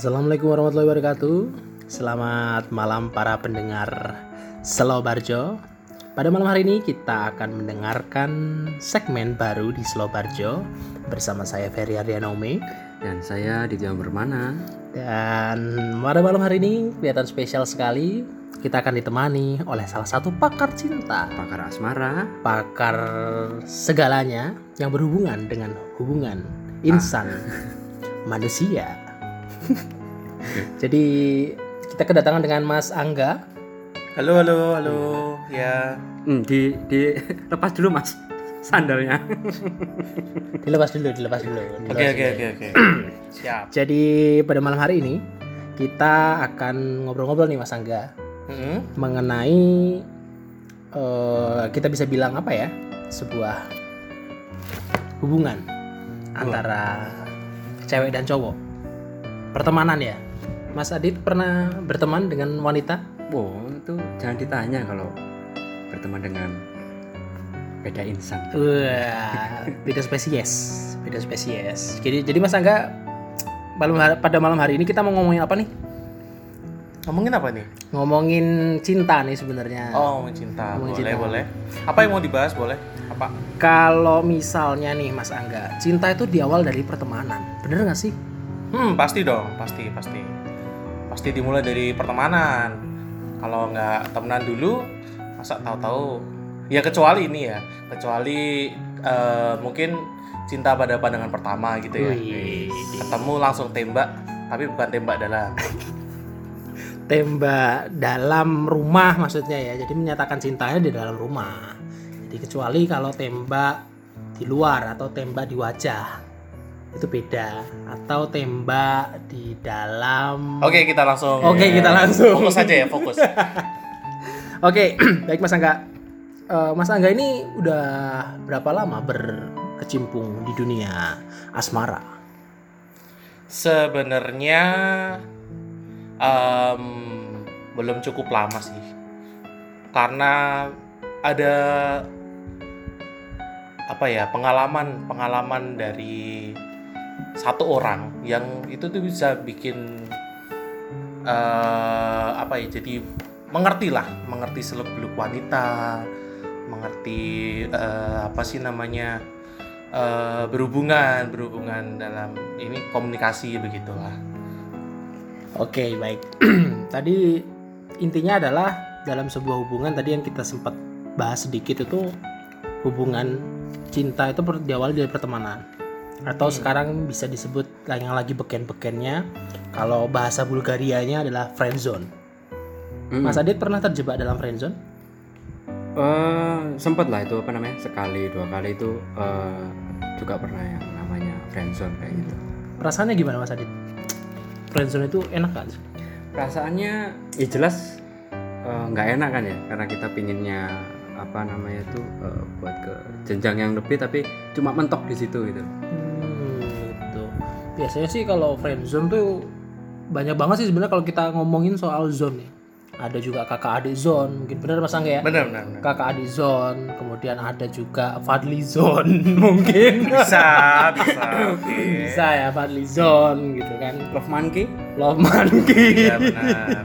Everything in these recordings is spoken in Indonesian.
Assalamualaikum warahmatullahi wabarakatuh. Selamat malam para pendengar Slow Barjo. Pada malam hari ini kita akan mendengarkan segmen baru di Slow Barjo bersama saya Ferry Ardianome. Dan saya Ditya Bermana. Dan pada malam hari ini kelihatan spesial sekali. Kita akan ditemani oleh salah satu pakar cinta, Pakar asmara. pakar segalanya yang berhubungan dengan hubungan insan manusia. Jadi kita kedatangan dengan Mas Angga. Halo, halo, halo. Ya, Hmm, di di lepas dulu mas sandalnya. Dilepas dulu, dilepas dulu. oke, oke, oke, oke. Siap. Jadi pada malam hari ini kita akan ngobrol-ngobrol nih Mas Angga Hmm, mengenai eh, kita bisa bilang apa ya sebuah hubungan antara cewek dan cowok pertemanan ya Mas Adit pernah berteman dengan wanita Wow, itu jangan ditanya kalau berteman dengan beda insan. Wah, beda spesies beda spesies jadi jadi Mas Angga malam hari- pada malam hari ini kita mau ngomongin apa nih ngomongin apa nih? ngomongin cinta nih sebenarnya Oh, ngomongin cinta. Ngomongin boleh, cinta. boleh. Apa yang mau dibahas? Boleh. Apa? kalau misalnya nih Mas Angga cinta itu di awal dari pertemanan bener nggak sih Hmm, pasti dong, pasti, pasti. Pasti dimulai dari pertemanan. Kalau nggak temenan dulu, masa tahu-tahu? Ya kecuali ini ya, kecuali eh, mungkin cinta pada pandangan pertama gitu ya. Wih. Ketemu langsung tembak, tapi bukan tembak dalam. tembak dalam rumah maksudnya ya jadi menyatakan cintanya di dalam rumah jadi kecuali kalau tembak di luar atau tembak di wajah itu beda atau tembak di dalam Oke, kita langsung. Oke, kita langsung. Fokus aja ya, fokus. oke baik Mas Angga Eh, Mas Angga ini udah berapa lama berkecimpung di dunia asmara Sebenarnya em, belum cukup lama sih, karena ada apa ya pengalaman pengalaman dari satu orang yang itu tuh bisa bikin eh, apa ya jadi mengerti lah mengerti seluk beluk wanita mengerti eh, apa sih namanya eh, berhubungan berhubungan dalam ini komunikasi begitulah Oke, baik. tadi intinya adalah dalam sebuah hubungan tadi yang kita sempat bahas sedikit itu hubungan cinta itu diawali dari pertemanan. Atau Hmm. sekarang bisa disebut yang lagi beken-bekennya kalau bahasa Bulgarianya adalah friendzone. Hmm. Mas Adit pernah terjebak dalam friendzone? Eh, sempet lah itu apa namanya sekali dua kali itu eh, juga pernah yang namanya friendzone kayak gitu. Perasaannya gimana Mas Adit? Friendzone itu enak kan? Perasaannya ya jelas eh, nggak enak kan ya karena kita pinginnya apa namanya itu eh, buat ke jenjang yang lebih tapi cuma mentok di situ gitu. Hmm, gitu. Biasanya sih kalau friendzone tuh banyak banget sih sebenarnya kalau kita ngomongin soal zone ya. Ada juga kakak adik zone, mungkin benar Mas Angga ya? benar benar. Kakak adik zone, kemudian ada juga Fadli zone mungkin. bisa bisa Bisa ya Fadli zone gitu kan. Love monkey? Love monkey. iya benar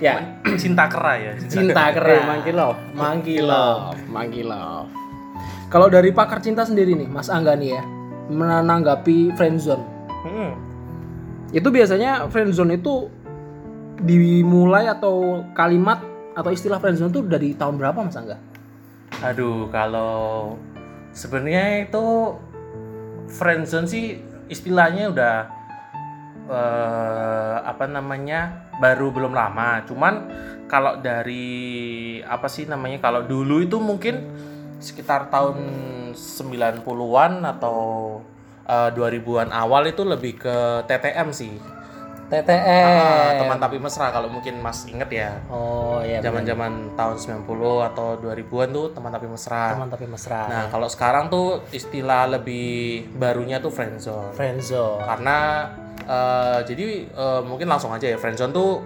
ya, cinta kera ya cinta Eh, keras. monkey love. Monkey love, monkey love. Kalau dari pakar cinta sendiri nih, Mas Angga nih ya, menanggapi friendzone. Hmm. Itu biasanya friendzone itu dimulai atau kalimat atau istilah friendzone itu dari tahun berapa Mas Angga? Aduh, kalau sebenarnya itu friendzone sih istilahnya udah eh, apa namanya baru belum lama. Cuman kalau dari apa sih namanya kalau dulu itu mungkin sekitar tahun 90-an atau eh, 2000-an awal itu lebih ke TTM sih. Ah, TTM. teman tapi mesra kalau mungkin Mas inget ya. Oh iya. Zaman-zaman tahun 90 atau 2000-an tuh teman tapi mesra. teman tapi mesra. Nah, kalau sekarang tuh istilah lebih barunya tuh friendzone. friendzone. Karena eh, jadi eh, mungkin langsung aja ya friendzone tuh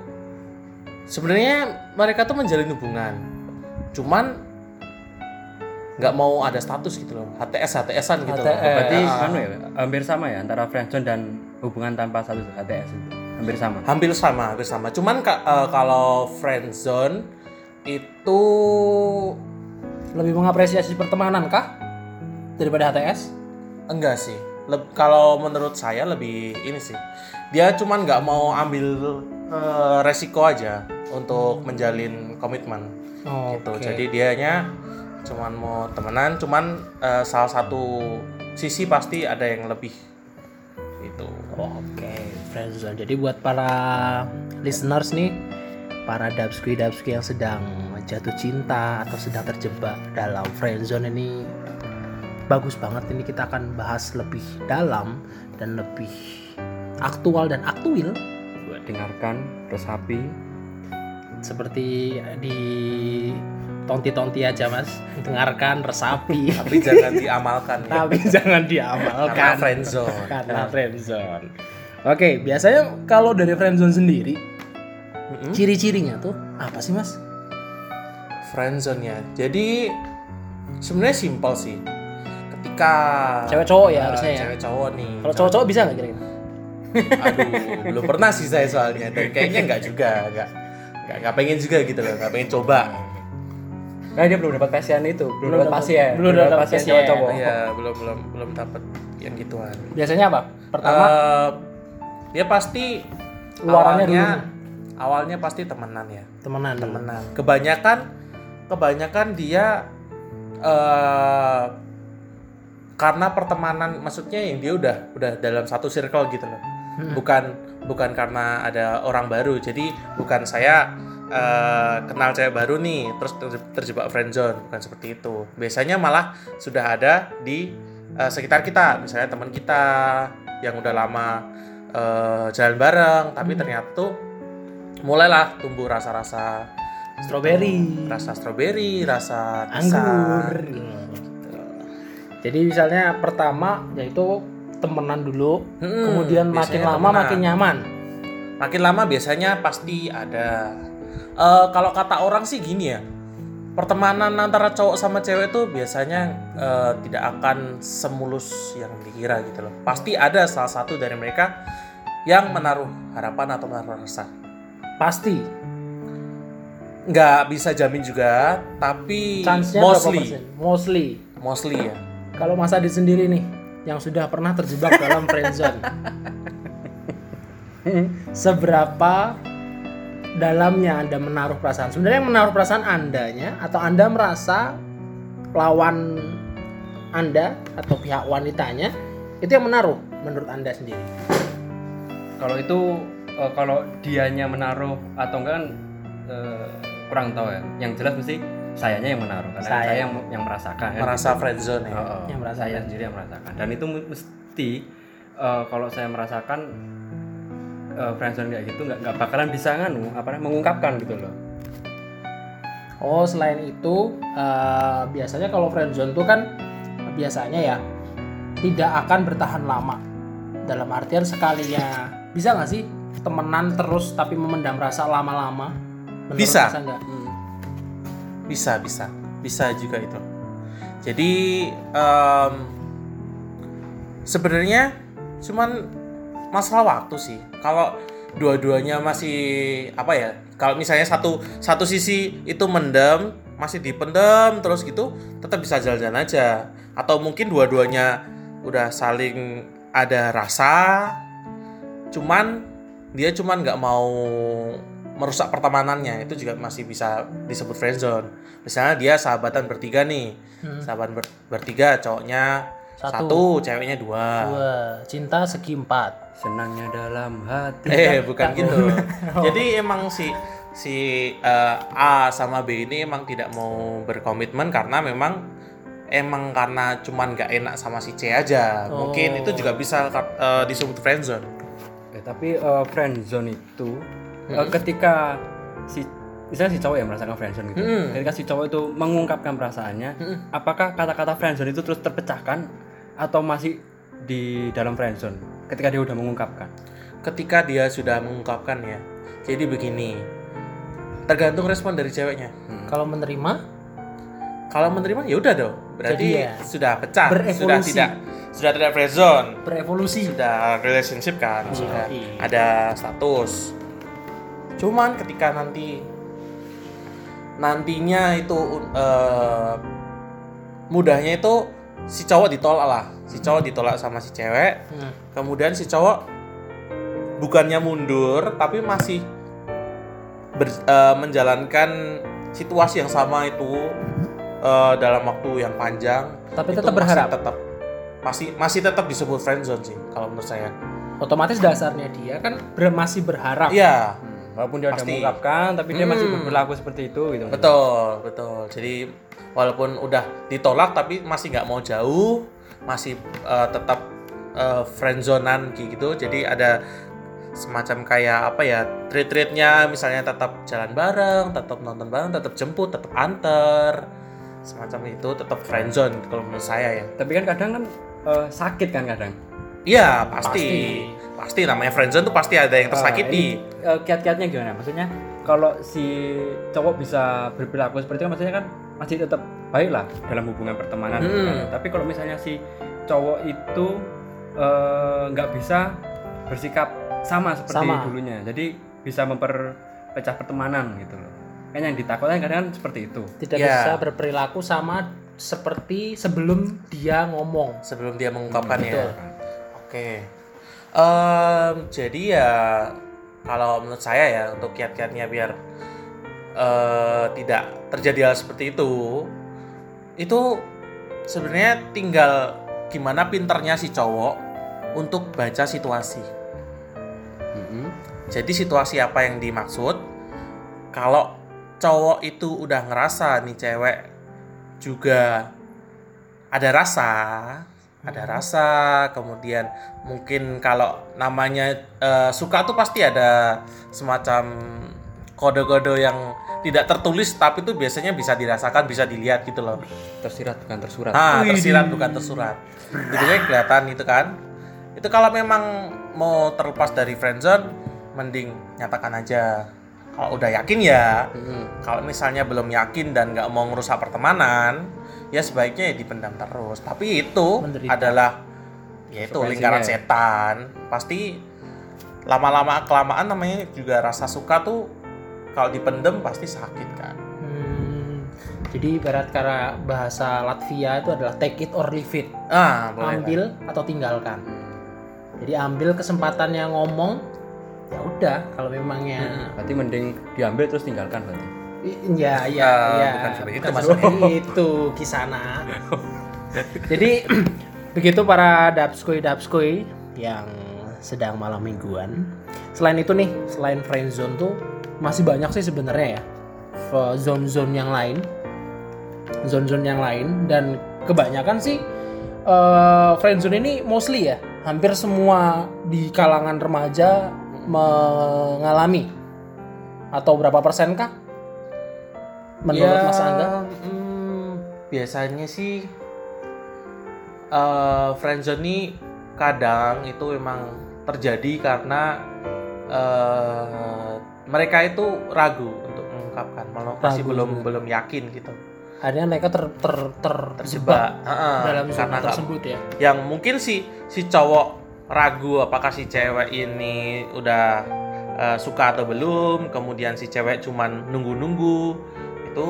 sebenarnya mereka tuh menjalin hubungan. Cuman nggak mau ada status gitu loh HTS HTSan gitu HTS. Berarti Ah. anu ya, hampir sama ya antara friendzone dan hubungan tanpa status HTS itu hampir sama hampir sama hampir sama cuman eh, kalau friend zone itu Lebih mengapresiasi pertemanan kah daripada HTS? enggak sih Leb- kalau menurut saya lebih ini sih dia cuman nggak mau ambil eh, resiko aja untuk menjalin komitmen gitu Oke. jadi dianya cuman mau temenan cuman eh, salah satu sisi pasti ada yang lebih itu Oke, friendzone. Jadi buat para listeners nih, para dabski dabski yang sedang jatuh cinta atau sedang terjebak dalam friendzone ini bagus banget. Ini kita akan bahas lebih dalam dan lebih aktual dan aktuil. Dengarkan resapi. Seperti di tonti-tonti aja mas. Dengarkan resapi. Tapi jangan diamalkan ya. Tapi jangan karena diamalkan friend zone. Karena friendzone. Oke, biasanya kalau dari friendzone sendiri, Mm-mm. ciri-cirinya tuh apa sih mas? friendzone ya jadi sebenarnya simpel sih. Ketika Cewek cowok ya eh, harusnya ya. cewek cowok nih. Kalau cowok-cowok bisa nggak kira-kira? aduh belum pernah sih saya soalnya. Dan kayaknya nggak juga nggak nggak pengen juga gitu loh nggak pengen coba nah dia belum dapat pasien itu belum, Belum dapat pasien belum dapat pasien pasien. cowok-cowok ya belum belum belum dapat yang gituan Biasanya apa? Pertama, Eh, dia pasti Luarannya awalnya dulu. awalnya pasti temenan ya temenan. temenan kebanyakan kebanyakan dia eh karena pertemanan maksudnya yang dia udah udah dalam satu circle gitu loh Hmm. bukan bukan karena ada orang baru jadi bukan saya eh, kenal cewek baru nih terus ter- terjebak friendzone bukan seperti itu biasanya malah sudah ada di eh, sekitar kita misalnya teman kita yang udah lama eh, jalan bareng tapi ternyata tuh mulailah tumbuh rasa-rasa Strawberry, rasa stroberi, rasa anggur. pisang. Jadi misalnya pertama yaitu temenan dulu, Hmm, kemudian makin lama temenan. makin nyaman. Makin lama biasanya pasti ada. Eh, kalau kata orang sih gini ya, pertemanan antara cowok sama cewek itu biasanya eh, tidak akan semulus yang dikira gitu loh. Pasti ada salah satu dari mereka yang menaruh harapan atau menaruh rasa. Pasti. Nggak bisa jamin juga, tapi Chance-nya mostly? Mostly. mostly ya. Kalau Mas Adit sendiri nih yang sudah pernah terjebak dalam friendzone. Seberapa dalamnya Anda menaruh perasaan? Sebenarnya yang menaruh perasaan Andanya atau Anda merasa lawan Anda atau pihak wanitanya itu yang menaruh menurut Anda sendiri. kalau itu eh, kalau dianya menaruh atau enggak kan eh, kurang tahu ya yang jelas mesti sayanya yang menaruh karena Saya. saya yang, yang merasakan kan Merasa friendzone ya. Oh, oh. Yang merasakan. saya sendiri yang merasakan dan itu mesti eh, kalau saya merasakan uh, friendzone kayak gitu nggak nggak bakalan bisa nganu apa namanya mengungkapkan gitu loh Oh, selain itu eh, biasanya kalau friendzone itu kan biasanya ya tidak akan bertahan lama. Dalam artian sekalinya bisa nggak sih temenan terus tapi memendam rasa lama-lama? Bisa. Mas nggak? Bisa, bisa. Bisa juga itu. Jadi em, sebenarnya cuman masalah waktu sih. Kalau dua-duanya masih apa ya? Kalau misalnya satu satu sisi itu mendem, masih dipendam terus gitu, tetap bisa jalan-jalan aja. Atau mungkin dua-duanya udah saling ada rasa, cuman dia cuman nggak mau merusak pertemanannya itu juga masih bisa disebut friendzone misalnya dia sahabatan bertiga nih sahabat ber- bertiga cowoknya Satu. satu, ceweknya dua. Dua, cinta segi empat. senangnya dalam hati. Eh bukan gitu. Jadi emang si si eh, A sama B ini emang tidak mau berkomitmen karena memang emang karena cuman nggak enak sama si C aja. Mungkin itu juga bisa eh, disebut friendzone Eh, tapi eh, friendzone itu eh, ketika si misalnya si cowok yang merasakan friendzone gitu. Mm. ketika si cowok itu mengungkapkan perasaannya apakah kata-kata friendzone itu terus terpecahkan atau masih di dalam friendzone ketika dia udah mengungkapkan? Ketika dia sudah mengungkapkan ya. Jadi begini tergantung respon dari ceweknya. Kalau menerima, kalau menerima ya udah dong. Berarti Jadi ya, sudah pecah sudah berevolusi. tidak sudah tidak friend zone. Berevolusi. Sudah relationship kan sudah iya. ada status. Cuman ketika nanti nantinya itu eh, mudahnya itu si cowok ditolak lah. Si cowok ditolak sama si cewek. Hmm. kemudian si cowok bukannya mundur tapi masih ber- eh, menjalankan situasi yang sama itu eh, dalam waktu yang panjang. Tapi tetap masih berharap. tetap. Masih masih tetap disebut friendzone sih kalau menurut saya. Otomatis dasarnya dia kan ber- masih berharap. Iya. Hmm, walaupun dia udah Pasti. mengungkapkan tapi dia masih Hmm. berlaku seperti itu gitu. Betul betul. Jadi walaupun udah ditolak tapi masih nggak mau jauh masih eh, tetap eh, friendzonan gitu. Jadi ada semacam kayak apa ya treat treatnya misalnya tetap jalan bareng tetap nonton bareng tetap jemput tetap anter semacam itu tetap friendzone kalau menurut saya ya. Tapi kan kadang kan eh, sakit kan kadang? Iya pasti. Pasti, namanya friendzone tuh pasti ada yang tersakiti. Eh, kiat-kiatnya gimana? Maksudnya kalau si cowok bisa berperilaku seperti itu maksudnya kan masih tetap baik lah dalam hubungan pertemanan gitu Hmm. kan. tapi kalau misalnya si cowok itu eh, nggak bisa bersikap sama seperti Sama. dulunya jadi bisa memperpecah pertemanan gitu loh kan yang ditakutkan kadang kan seperti itu tidak Ya. bisa berperilaku sama seperti sebelum dia ngomong sebelum dia mengungkapkannya. Betul. Oke. Em, jadi ya kalau menurut saya ya untuk kiat-kiatnya biar eh, tidak terjadi hal seperti itu, itu sebenarnya tinggal gimana pinternya si cowok untuk baca situasi. Mm-mm. Jadi situasi apa yang dimaksud? Kalau cowok itu udah ngerasa nih cewek juga ada rasa, ada rasa, kemudian mungkin kalau namanya eh, suka tuh pasti ada semacam kode-kode yang tidak tertulis tapi itu biasanya bisa dirasakan, bisa dilihat gitu loh. tersirat bukan tersurat Ah, tersirat bukan tersurat. Itu kelihatan itu kan. Itu kalau memang mau terlepas dari friendzone, mending nyatakan aja. Kalau udah yakin ya. Kalau misalnya belum yakin dan nggak mau ngerusak pertemanan, ya sebaiknya ya dipendam terus. Tapi itu Menderita. adalah ya itu Konsekuensinya lingkaran ya. setan. Pasti lama-lama kelamaan namanya juga rasa suka tuh kalau dipendem pasti sakit kan. Hmm, jadi ibarat karena bahasa Latvia itu adalah take it or leave it. Ah, boleh. ambil atau tinggalkan. Jadi ambil kesempatannya ngomong ya udah kalau memangnya. Berarti mending diambil terus tinggalkan berarti? I- ya ya Ah, ya bukan seperti itu maksudnya. itu kisana. Jadi begitu para dapskoi dapskoi yang sedang malam mingguan selain itu nih selain friend zone tuh masih banyak sih sebenarnya ya. Zone zone yang lain. Zone zone yang lain. Dan kebanyakan sih eh, friend zone ini mostly ya hampir semua di kalangan remaja mengalami. Atau berapa persen kah menurut Ya, Mas Angga? mm, biasanya sih eh friendzone ini kadang itu memang terjadi karena eh mereka itu ragu untuk mengungkapkan, malah masih belum juga. belum yakin gitu, akhirnya mereka ter, ter, terjebak terjebak Heeh, dalam karena tersebut ya. yang mungkin si si cowok ragu apakah si cewek ini udah eh, suka atau belum kemudian si cewek cuman nunggu-nunggu itu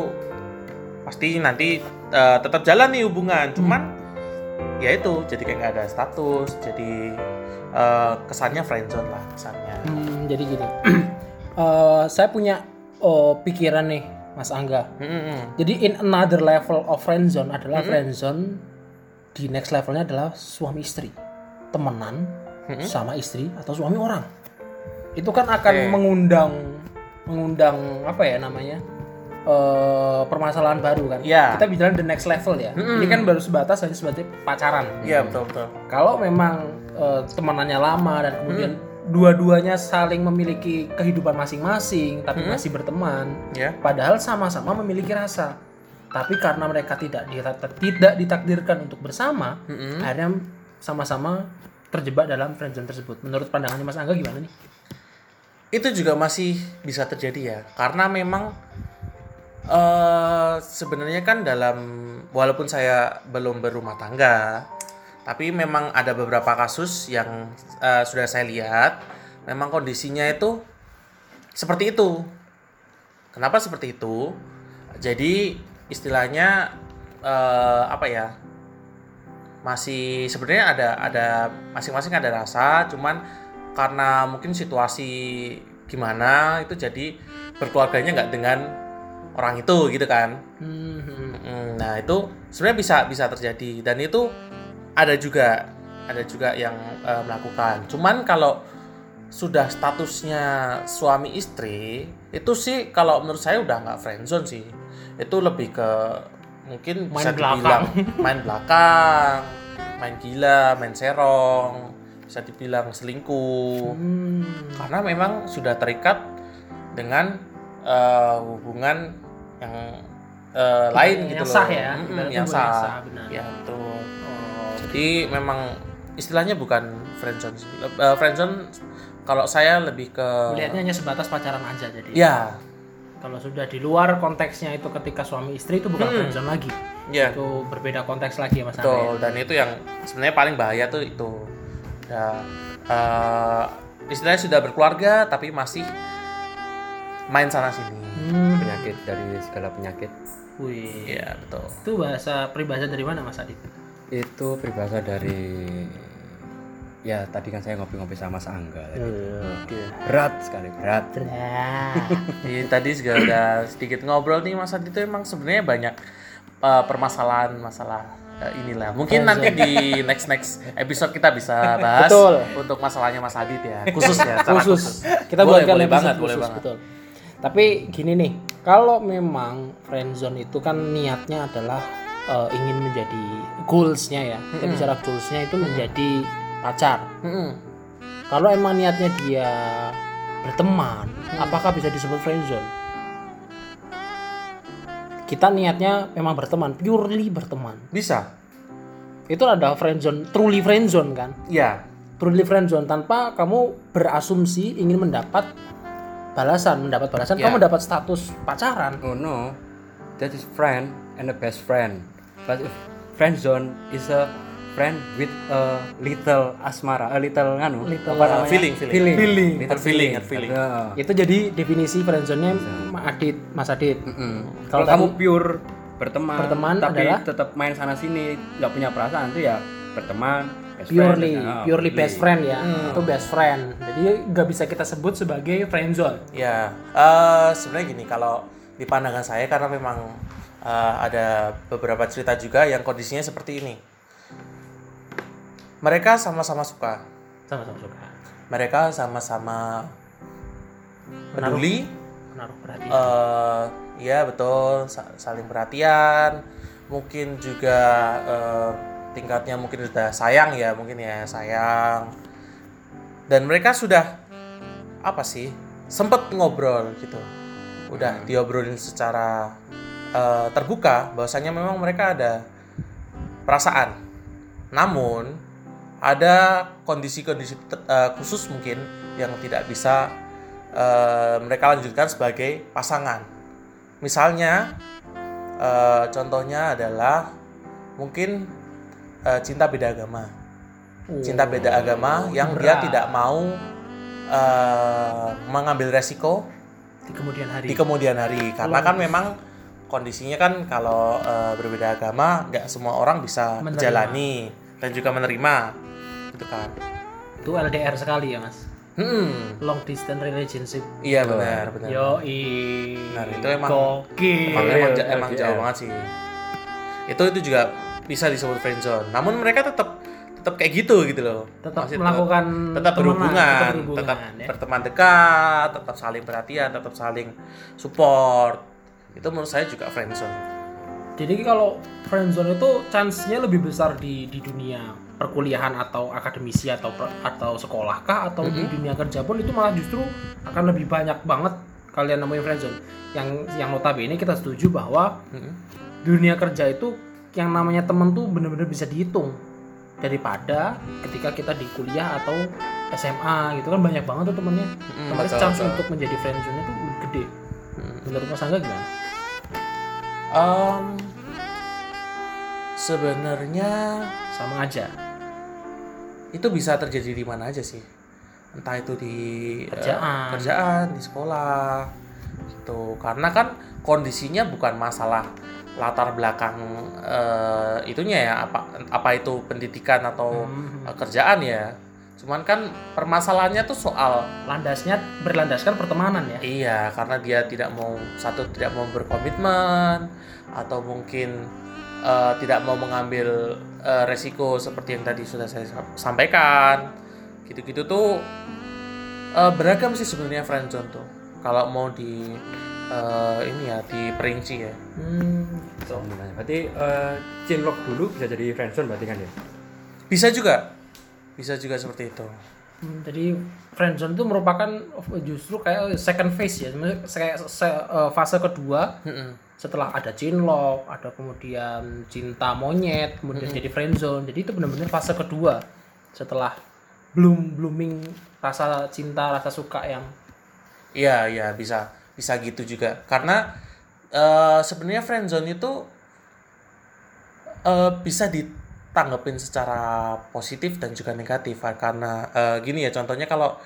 pasti nanti eh, tetap jalan nih hubungan. Cuman ya itu jadi kayak nggak ada status jadi eh, kesannya friendzone lah kesannya. Hmm, jadi gini Eh, saya punya oh, pikiran nih Mas Angga Mm-mm. jadi in another level of friend zone adalah Mm-mm. friend zone di next levelnya adalah suami istri temenan Mm-mm. sama istri atau suami orang itu kan akan Oke. mengundang mengundang apa ya namanya eh permasalahan baru kan Iya. kita bicara the next level ya Mm-mm. ini kan baru sebatas hanya sebagai pacaran iya betul betul kalau memang eh, temanannya lama dan kemudian dua-duanya saling memiliki kehidupan masing-masing tapi Mm-mm. masih berteman. Ya. Padahal sama-sama memiliki rasa. Tapi karena mereka tidak tidak ditakdirkan untuk bersama Mm-mm. akhirnya sama-sama terjebak dalam friendzone tersebut. Menurut pandangannya Mas Angga gimana nih? Itu juga masih bisa terjadi ya. Karena memang eh sebenarnya kan dalam walaupun saya belum berumah tangga Tapi memang ada beberapa kasus yang eh, sudah saya lihat, memang kondisinya itu seperti itu. Kenapa seperti itu? Jadi istilahnya eh, apa ya? Masih sebenarnya ada ada masing-masing ada rasa, cuman karena mungkin situasi gimana itu jadi berkeluarganya nggak dengan orang itu gitu kan. Hmm. Mm, Nah itu sebenarnya bisa bisa terjadi dan itu ada juga ada juga yang eh, melakukan. Cuman kalau sudah statusnya suami istri itu sih kalau menurut saya udah nggak friendzone sih. Itu lebih ke mungkin Main bisa belakang. dibilang main belakang, main gila, main serong, bisa dibilang selingkuh Hmm. karena memang sudah terikat dengan eh, hubungan yang eh, lain Yang gitu loh. sah ya, ibaratnya yang sah. yang sah, benar. Ya, betul. Jadi memang istilahnya bukan friendzone sih. Eh, friendzone kalau saya lebih ke Melihatnya hanya sebatas pacaran aja jadi. ya, Kalau sudah di luar konteksnya itu ketika suami istri itu bukan Hmm. friendzone lagi. ya. Itu berbeda konteks lagi ya Mas. Betul, dan itu yang sebenarnya paling bahaya tuh itu. Ya, eh, istilahnya sudah berkeluarga tapi masih main sana sini. Hmm. penyakit dari segala penyakit Wih. Iya, betul. Itu bahasa peribahasa dari mana Mas Adit? Itu peribahasa dari ya tadi kan saya ngopi-ngopi sama Mas Angga tadi. Oke. berat sekali berat Nah. Jadi tadi juga udah sedikit ngobrol nih Mas Adi itu emang sebenarnya banyak uh, permasalahan masalah uh, inilah. Mungkin nanti di next next episode kita bisa bahas Betul. untuk masalahnya Mas Adit ya. Khusus ya, secara khusus. Kita boleh, buatkan boleh banget, khusus, boleh banget. betul. Tapi gini nih, kalau memang friendzone itu kan niatnya adalah eh, ingin menjadi goalsnya ya. Kita bicara goalsnya itu menjadi pacar. Mm-mm. Kalau emang niatnya dia berteman, apakah bisa disebut friendzone? Kita niatnya memang berteman, purely berteman. Bisa. Itu ada friendzone, truly friendzone kan? Iya. truly friendzone tanpa kamu berasumsi ingin mendapat balasan, mendapat balasan, Ya. kamu mendapat status pacaran. oh no that is friend and a best friend but if friend zone is a friend with a little asmara a little nganu Little, apa uh, namanya? feeling, feeling. feeling Feeling. little Feeling, feeling. Ada. Itu jadi definisi friendzone-nya Mas Adit, Mas Adit. Mm-mm. Kalau Kalau kamu pure berteman, Berteman tapi adalah- tetap main sana sini nggak punya perasaan itu ya berteman best Purely, friend. Purely best friend ya. Hmm. Itu best friend. Jadi nggak bisa kita sebut sebagai friendzone. Ya, eh, sebenarnya gini kalau di pandangan saya karena memang eh, ada beberapa cerita juga yang kondisinya seperti ini. Mereka sama-sama suka, Sama-sama suka. mereka sama-sama peduli, Menaruh perhatian. eh ya betul, sa- saling perhatian, mungkin juga eh, tingkatnya mungkin sudah sayang ya, mungkin ya sayang. Dan mereka sudah apa sih? Sempet ngobrol gitu. Udah diobrolin secara eh, terbuka bahwasanya memang mereka ada perasaan. Namun ada kondisi-kondisi eh, khusus mungkin yang tidak bisa eh, mereka lanjutkan sebagai pasangan. Misalnya, eh, contohnya adalah mungkin eh, cinta beda agama, cinta beda agama yang dia tidak mau eh, mengambil resiko di kemudian hari. di kemudian hari, karena kan memang kondisinya kan kalau eh, berbeda agama nggak semua orang bisa Menerima. menjalani dan juga menerima, gitu kan? itu LDR sekali ya, Mas. Hmm, Long distance relationship. iya benar benar. Yo, Nah, itu emang- gokil. emang emang, Iya, emang jauh banget sih itu itu juga bisa disebut friendzone namun mereka tetap tetap kayak gitu gitu loh Tetap Masih melakukan tetap temenan, berhubungan tetap tetap, berhubungan, ya. berteman dekat tetap saling perhatian tetap saling support itu menurut saya juga friendzone Jadi kalau friendzone itu chance-nya lebih besar di di dunia perkuliahan atau akademisi atau atau sekolah kah atau di dunia kerja pun itu malah justru akan lebih banyak banget kalian nemuin friendzone. Yang yang notabene kita setuju bahwa Mm-mm. dunia kerja itu yang namanya temen tuh bener-bener bisa dihitung daripada ketika kita di kuliah atau SMA gitu kan banyak banget tuh temennya. Mm, Otomatis chance betul. untuk menjadi friendzone itu lebih gede. Mm. Menurut Mas Angga gimana? Em, sebenarnya Sama aja. itu bisa terjadi di mana aja sih entah itu di Kerjaan. kerjaan di sekolah gitu karena kan kondisinya bukan masalah latar belakang eh, itunya ya apa apa itu pendidikan atau Hmm. eh, kerjaan ya cuman kan permasalahannya tuh soal landasnya berlandaskan pertemanan ya Iya, karena dia tidak mau satu tidak mau berkomitmen atau mungkin eh, tidak mau mengambil eh, resiko seperti yang tadi sudah saya sa- sampaikan. Gitu-gitu tuh eh, beragam sih sebenarnya friendzone tuh. Kalau mau di eh, ini ya diperinci ya. hmm, gitu. Berarti eh, cinlok dulu bisa jadi friendzone berarti kan ya? Bisa juga. Bisa juga seperti itu. Hmm, jadi friendzone itu merupakan justru kayak second phase ya kayak se- eh, fase kedua Mm-mm. setelah ada cinlok ada kemudian cinta monyet kemudian jadi friendzone jadi itu benar-benar fase kedua setelah bloom blooming rasa cinta rasa suka yang Iya, iya bisa bisa gitu juga. Karena eh, sebenarnya friendzone itu eh, bisa ditanggepin secara positif dan juga negatif. Ah, karena eh, gini ya contohnya kalau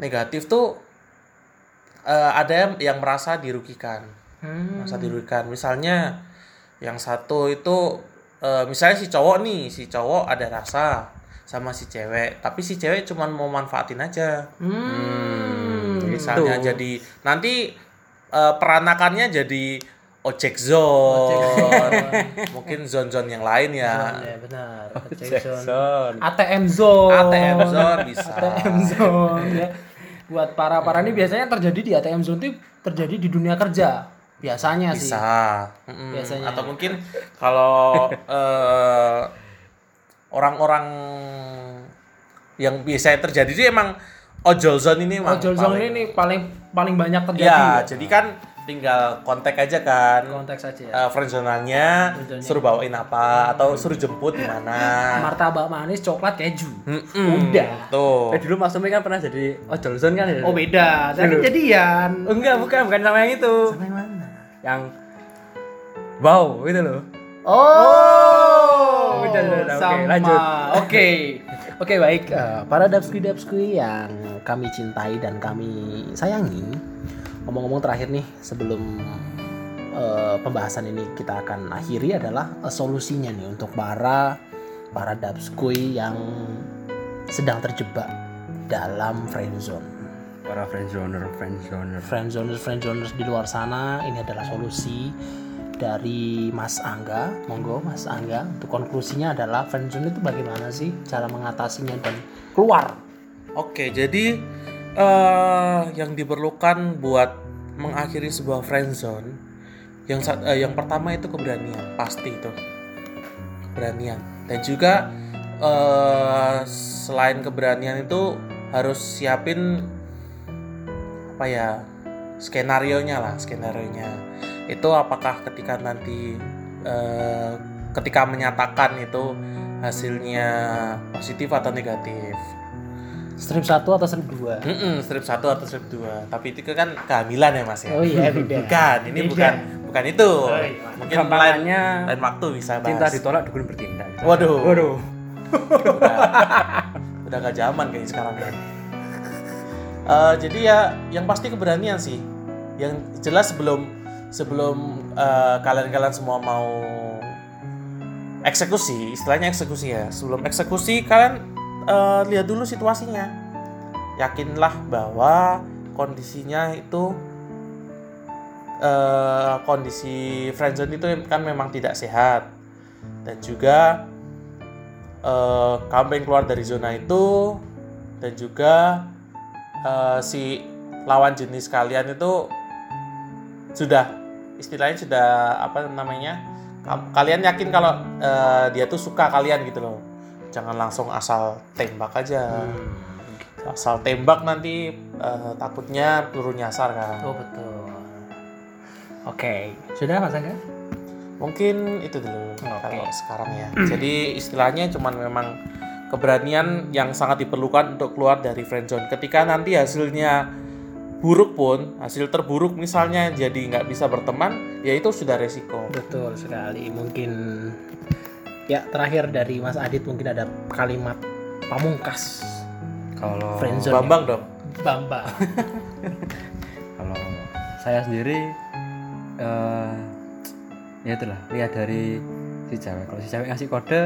negatif tuh eh, ada yang, merasa dirugikan, hmm, merasa dirugikan. Misalnya yang satu itu eh, misalnya si cowok nih, si cowok ada rasa sama si cewek, tapi si cewek cuman mau manfaatin aja. Hmm, misalnya Tuh. jadi nanti eh, peranakannya jadi ojek zone. Mungkin zone-zone yang lain ya. Ya benar. Ojek zone. Jackson. ATM zone. ATM zone bisa. ATM zone ya. Buat para para ini biasanya terjadi di ATM zone itu terjadi di dunia kerja. Biasanya sih. Bisa. Mm-mm. Biasanya. atau mungkin kalau eh, orang-orang yang biasanya terjadi itu emang ojol zone ini ojol zone paling- ini paling paling banyak terjadi ya. jadi kan tinggal kontak aja kan konteks aja ya. uh, friendzone-nya Friendzone-nya. suruh bawain apa atau suruh jemput di mana martabak manis coklat keju Mm-mm. Udah. tuh Eh dulu Mas Tommy kan pernah jadi ojol zone kan ya? oh beda tapi jadian Oh, enggak, bukan, bukan sama yang itu. Sama yang mana Yang wow gitu loh. Oh, Udah, udah, udah. Oke, sama. lanjut. Oke, oke baik. Eh, para dapskui dapskui yang kami cintai dan kami sayangi. Ngomong-ngomong terakhir nih, sebelum eh, pembahasan ini kita akan akhiri adalah eh, solusinya nih untuk para para dapskui yang sedang terjebak dalam friendzone. Para friendzoner, friendzoner. friendzoners friendzoners di luar sana ini adalah solusi dari Mas Angga monggo Mas Angga untuk konklusinya adalah friendzone itu bagaimana sih cara mengatasinya dan keluar Oke, jadi eh yang diperlukan buat mengakhiri sebuah friendzone yang eh, yang pertama itu keberanian, pasti itu. Keberanian. Dan juga eh selain keberanian itu harus siapin apa ya? skenario-nya lah, skenario-nya. Itu apakah ketika nanti eh, ketika menyatakan itu hasilnya positif atau negatif. Strip 1 atau strip 2 Mm-mm, strip 1 atau strip 2 tapi itu kan kehamilan ya mas ya oh iya beda bukan ini Beda. bukan bukan itu Oh, iya. mungkin lain, lain waktu bisa bahas cinta ditolak dukun bertindak. gitu. waduh Waduh. udah, udah gak zaman kayak sekarang ya Eh, jadi ya yang pasti keberanian sih yang jelas sebelum sebelum eh, kalian-kalian semua mau eksekusi istilahnya eksekusi ya sebelum eksekusi kalian eh, lihat dulu situasinya. Yakinlah bahwa kondisinya itu eh, kondisi friendzone itu kan memang tidak sehat. Dan juga eh, kamu pengen keluar dari zona itu dan juga eh, si lawan jenis kalian itu sudah istilahnya sudah apa namanya kalian yakin kalau eh, dia tuh suka kalian gitu loh jangan langsung asal tembak aja. Asal tembak nanti eh, takutnya peluru nyasar kan? Oh betul. Oke. Sudah Mas Angga? Mungkin itu dulu Oke. kalau sekarang ya. Jadi istilahnya cuman memang keberanian yang sangat diperlukan untuk keluar dari friendzone ketika nanti hasilnya buruk pun hasil terburuk misalnya jadi nggak bisa berteman ya itu sudah resiko. Betul sekali. Mungkin ya terakhir dari Mas Adit mungkin ada kalimat pamungkas. Kalau Friendzone. Bambang dong. Bamba kalau saya sendiri eh ya itulah lihat dari si cewek. Kalau si cewek ngasih kode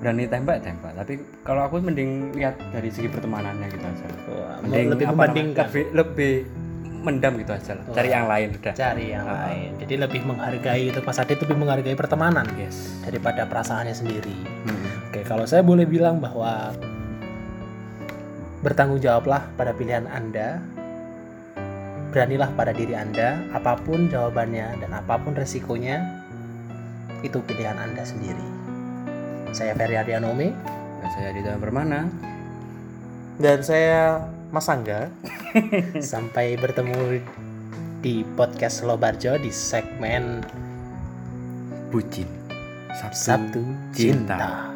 berani tembak tembak. Tapi kalau aku mending lihat dari segi pertemanannya gitu aja. Mending lebih apa membandingkan. lebih, lebih mendam gitu aja lah. Cari yang lain udah. cari yang lain. Jadi lebih menghargai itu Mas Adit lebih menghargai pertemanan yes. daripada perasaannya sendiri. Hmm. Oke, kalau saya boleh bilang bahwa bertanggung jawablah pada pilihan Anda. Beranilah pada diri Anda, apa pun jawabannya dan apa pun resikonya, itu pilihan Anda sendiri. Saya Ferry Ardianome, Nah, saya di dalam bermana Dan saya Mas Angga. sampai bertemu di podcast Lobarjo di segmen bucin Sabtu cinta. Cinta.